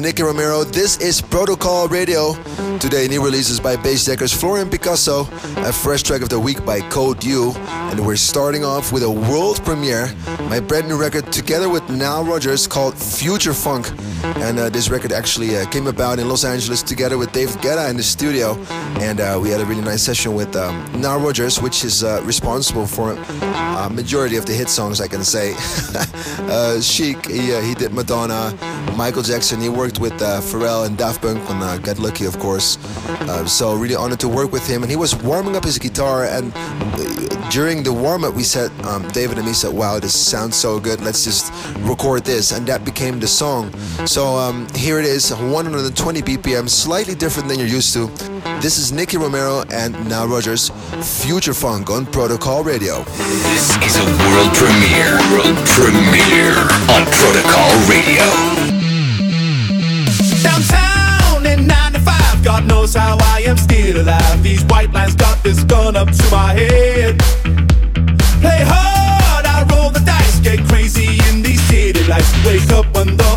Nicky Romero. This is Protocol Radio. Today, new releases by bass Bassjackers Florian Picasso, a fresh track of the week by Code U, and we're starting off with a world premiere, my brand new record together with Nile Rodgers called Future Funk. And uh, this record actually uh, came about in Los Angeles together with Dave Guetta in the studio, and uh, we had a really nice session with um, Nile Rodgers, which is uh, responsible for a majority of the hit songs, I can say. Uh, Chic, he, uh, he did Madonna, Michael Jackson, he worked with Pharrell and Daft Punk on Get Lucky, of course. So really honored to work with him, and he was warming up his guitar, and during the warm-up we said, um, David and me said, wow, this sounds so good, let's just record this, and that became the song. So um, here it is, 120 BPM, slightly different than you're used to. This is Nicky Romero and Nile Rodgers, Future Funk on Protocol Radio. This is a world premiere, world premiere on Protocol Radio. Downtown in 95, God knows how I am still alive. These white lines got this gun up to my head. Play hard, I roll the dice, get crazy in these city lights. Wake up when the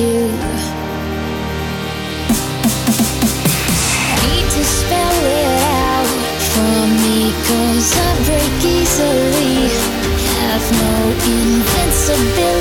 you. Need to spell it out for cause I break easily. Have no invincibility.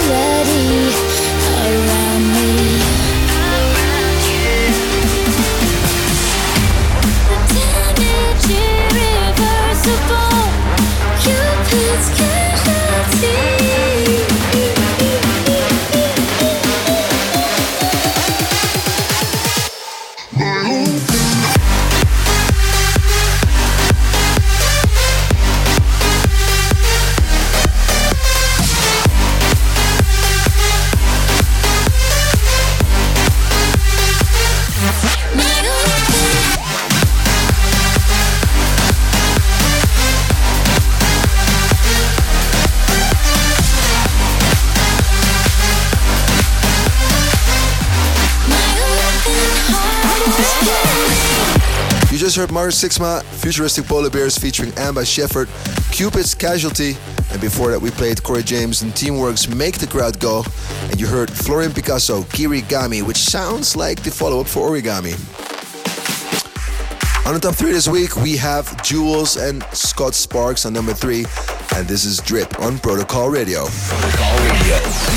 Heard Mark Sixma, Futuristic Polar Bears featuring Amba Shepherd, Cupid's Casualty, and before that we played Corey James and Teamworx Make the Crowd Go, and you heard Florian Picasso, Kirigami, which sounds like the follow-up for Origami. On the top three this week, we have Jules and Scott Sparks on number three, and this is Drip on Protocol Radio. Protocol Radio.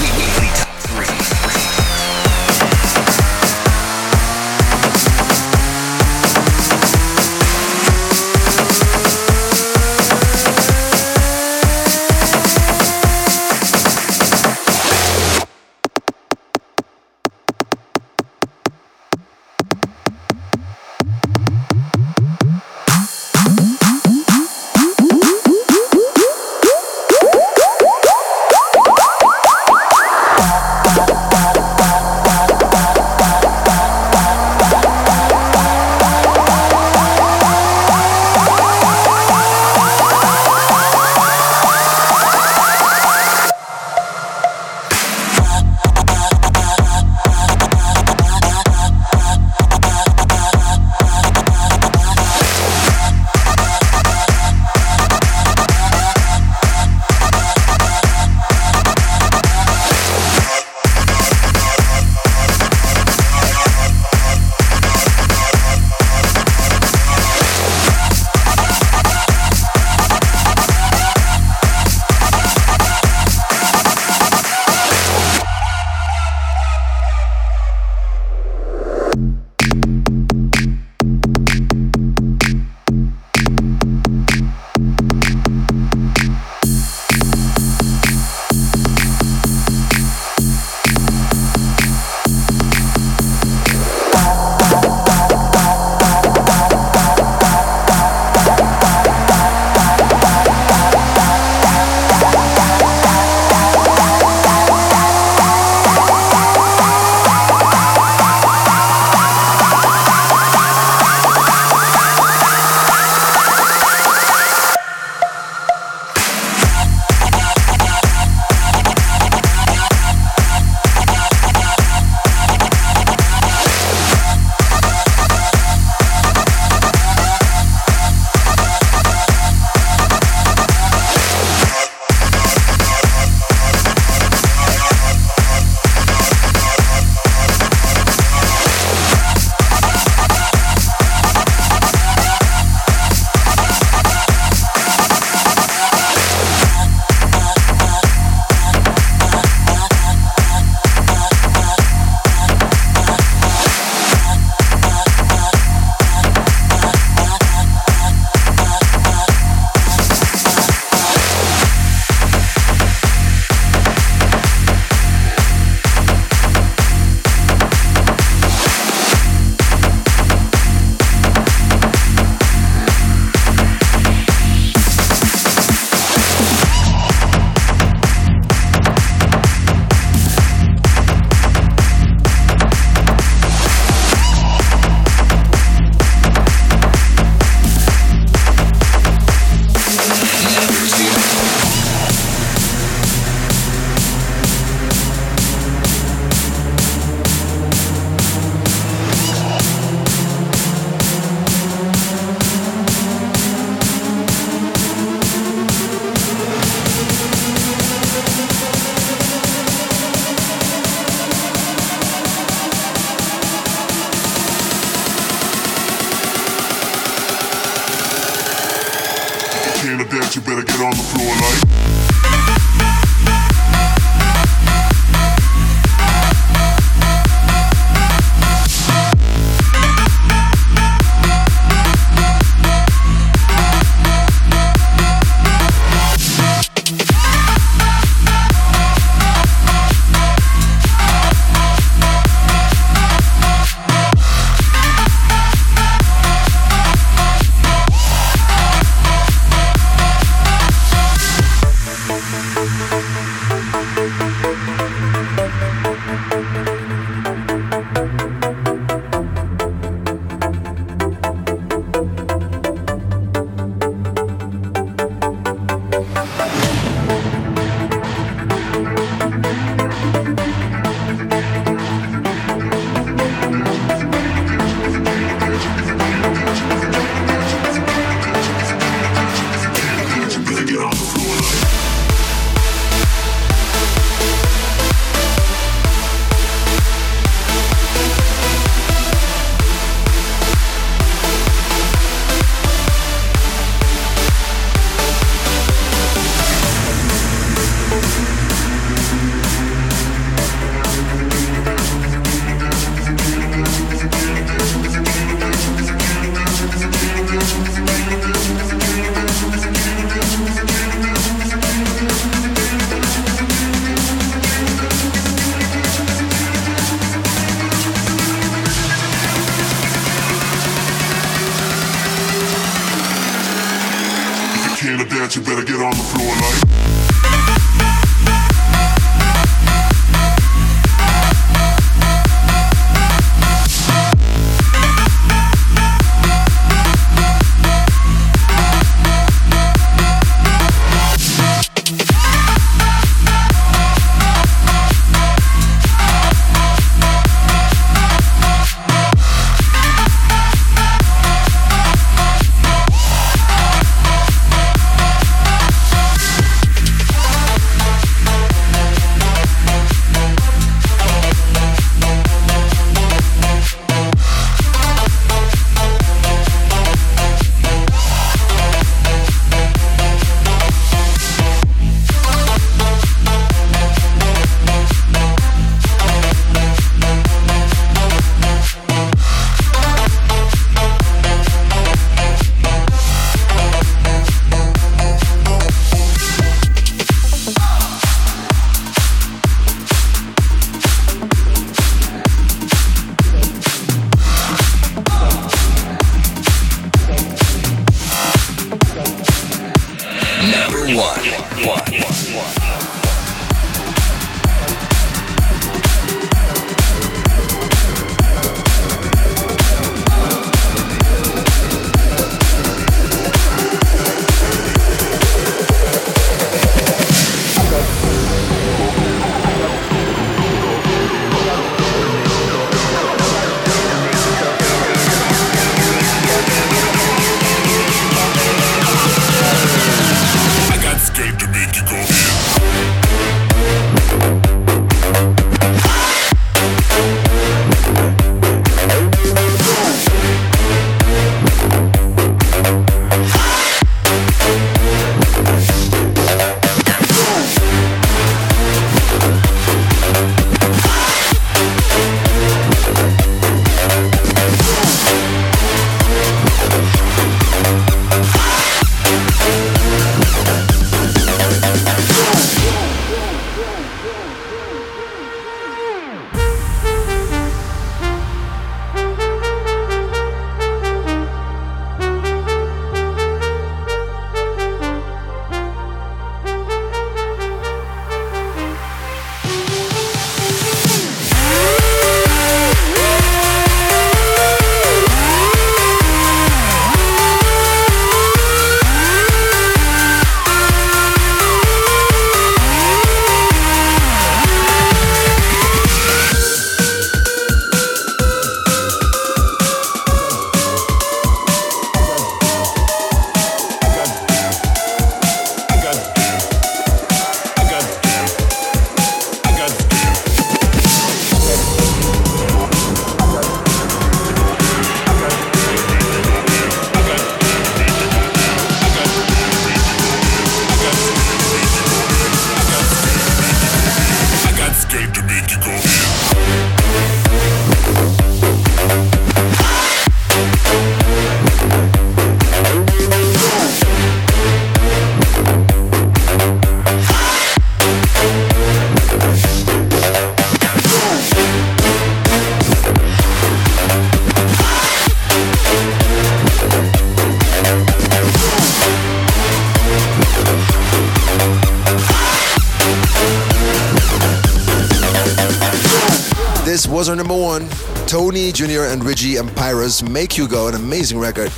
Make You Go, an amazing record.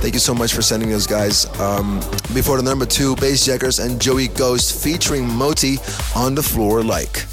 Thank you so much for sending those guys. Um, before the number two, Bassjackers and Joey Ghost featuring Moti on the floor like.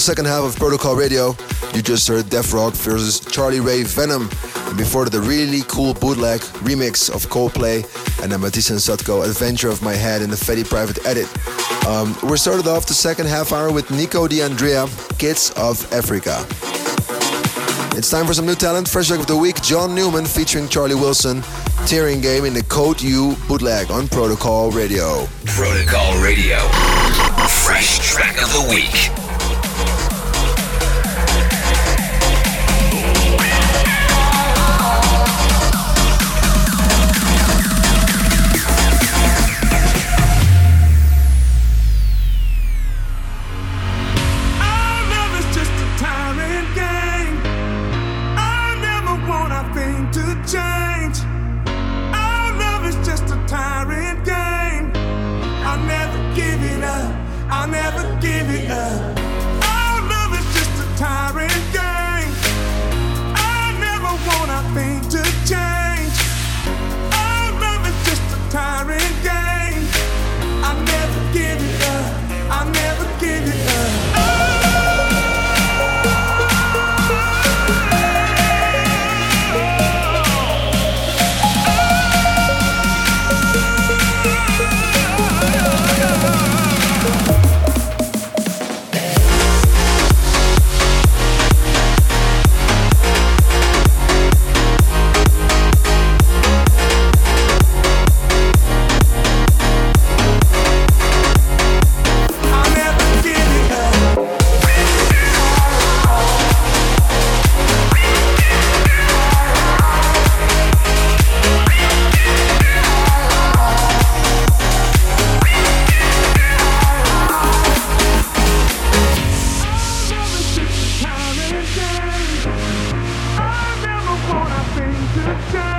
The second half of Protocol Radio. You just heard Def Rock versus Charlie Ray Venom. And before the really cool bootleg remix of Coldplay and then Matisse and Sadko, Adventure of My Head in the Fetty Private Edit. Um, we started off the second half hour with Nico D'Andrea, Kids of Africa. It's time for some new talent. Fresh track of the week, John Newman featuring Charlie Wilson, Tiring Game in the Code U bootleg on Protocol Radio. Protocol Radio. Fresh track of the week. to the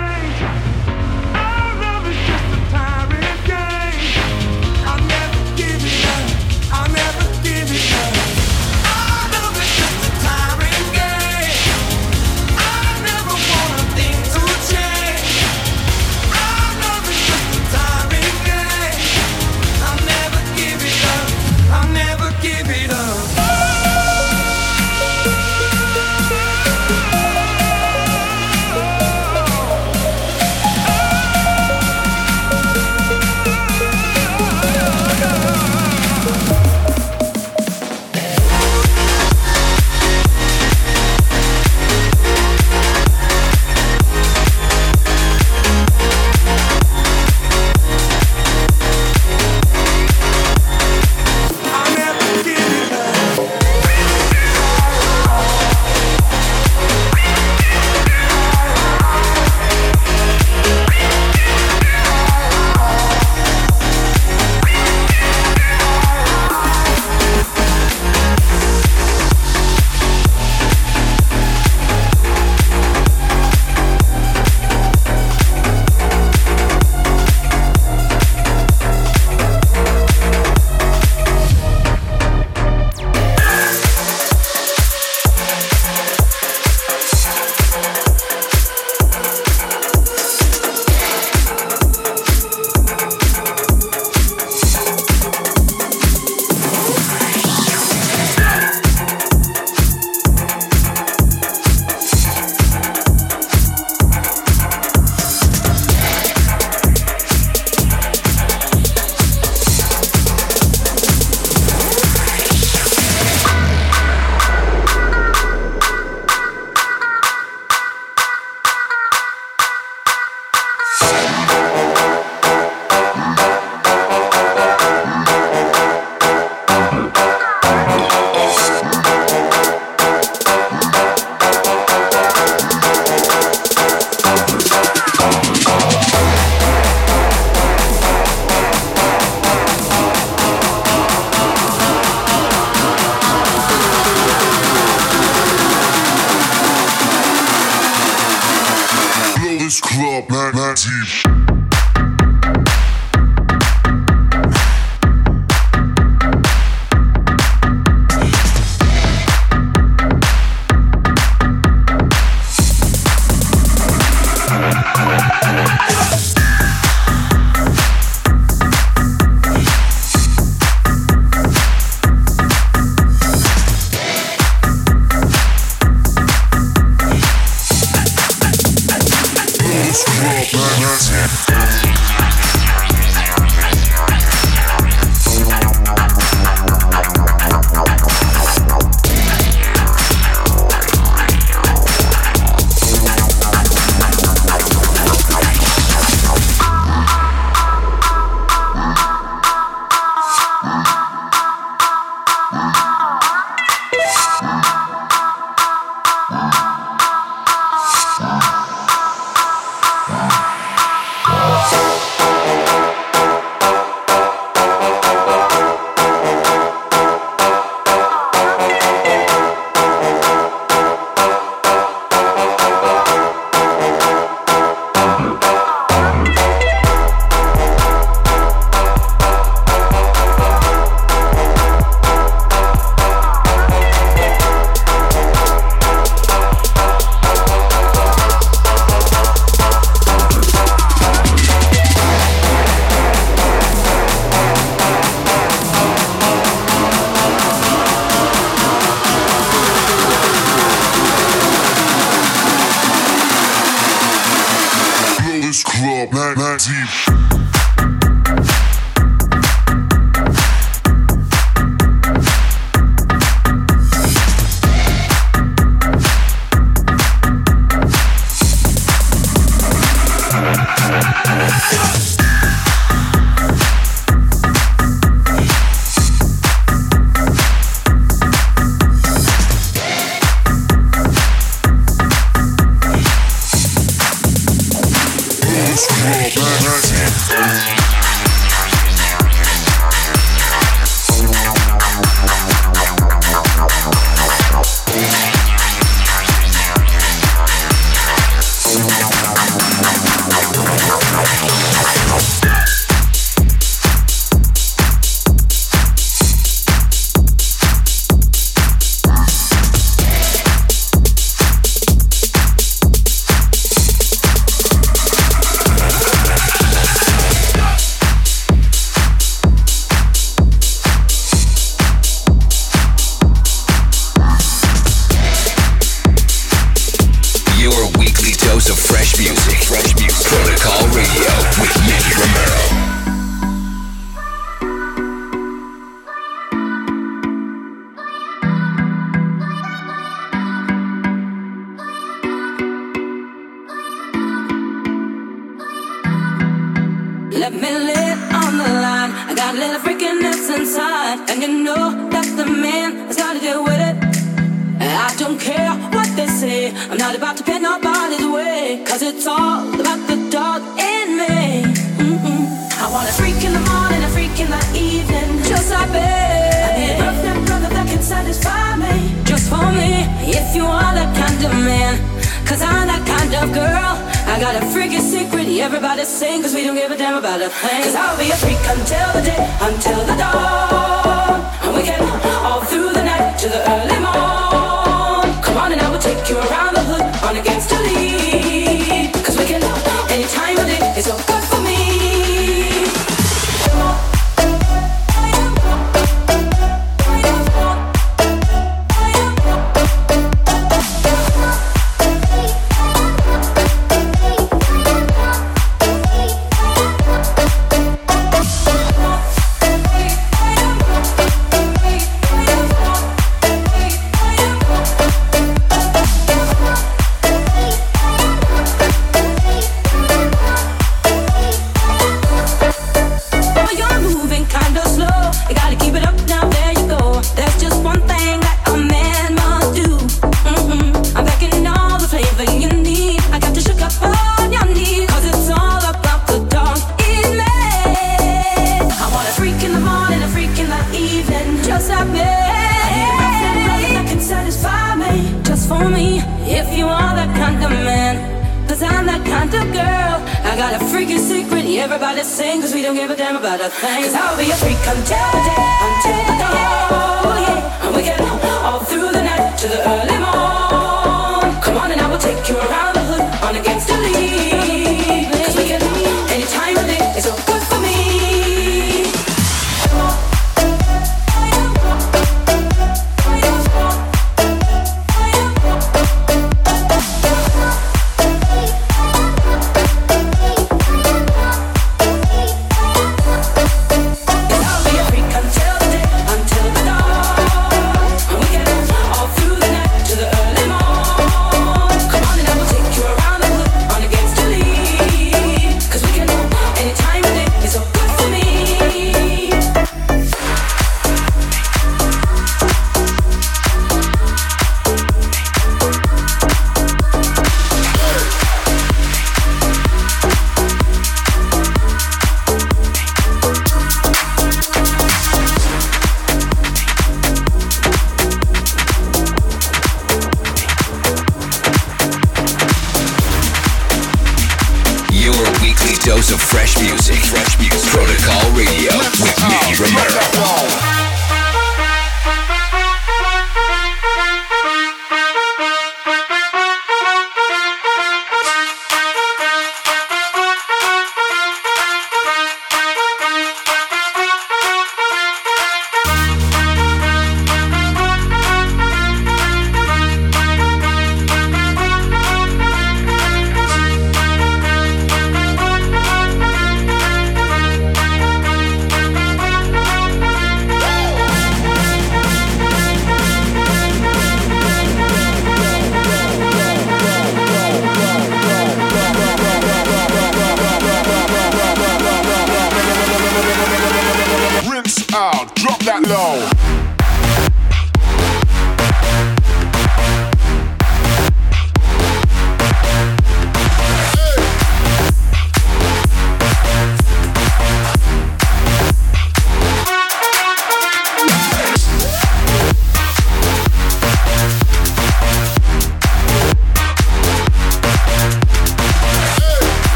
It's good.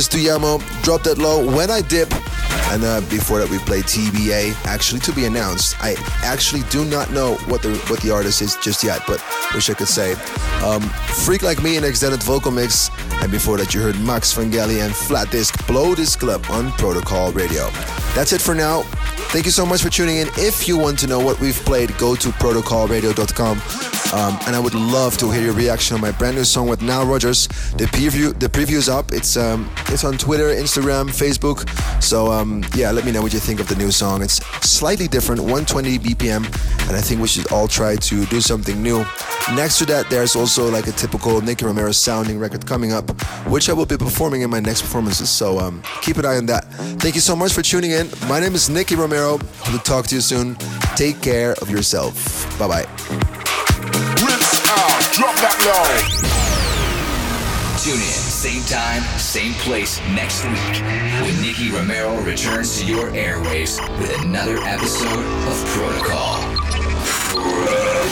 Was Tujamo, Drop That Low, When I Dip. And uh, before that, we played TBA, actually to be announced. I actually do not know what the what the artist is just yet, but wish I could say. Um, Freak Like Me, an extended vocal mix. And before that, you heard Max Vangeli and Flat Disc Blow This Club on Protocol Radio. That's it for now. Thank you so much for tuning in. If you want to know what we've played, go to protocolradio.com. Um, and I would love to hear your reaction on my brand new song with Nile Rodgers. The preview, the preview is up. It's um, it's on Twitter, Instagram, Facebook. So um, yeah, let me know what you think of the new song. It's slightly different, 120 BPM, and I think we should all try to do something new. Next to that, there's also like a typical Nicky Romero sounding record coming up, which I will be performing in my next performances. So um, keep an eye on that. Thank you so much for tuning in. My name is Nicky Romero. Hope to talk to you soon. Take care of yourself. Bye bye. Drop that low. Tune in, same time, same place next week when Nicky Romero returns to your airwaves with another episode of Protocol. Protocol.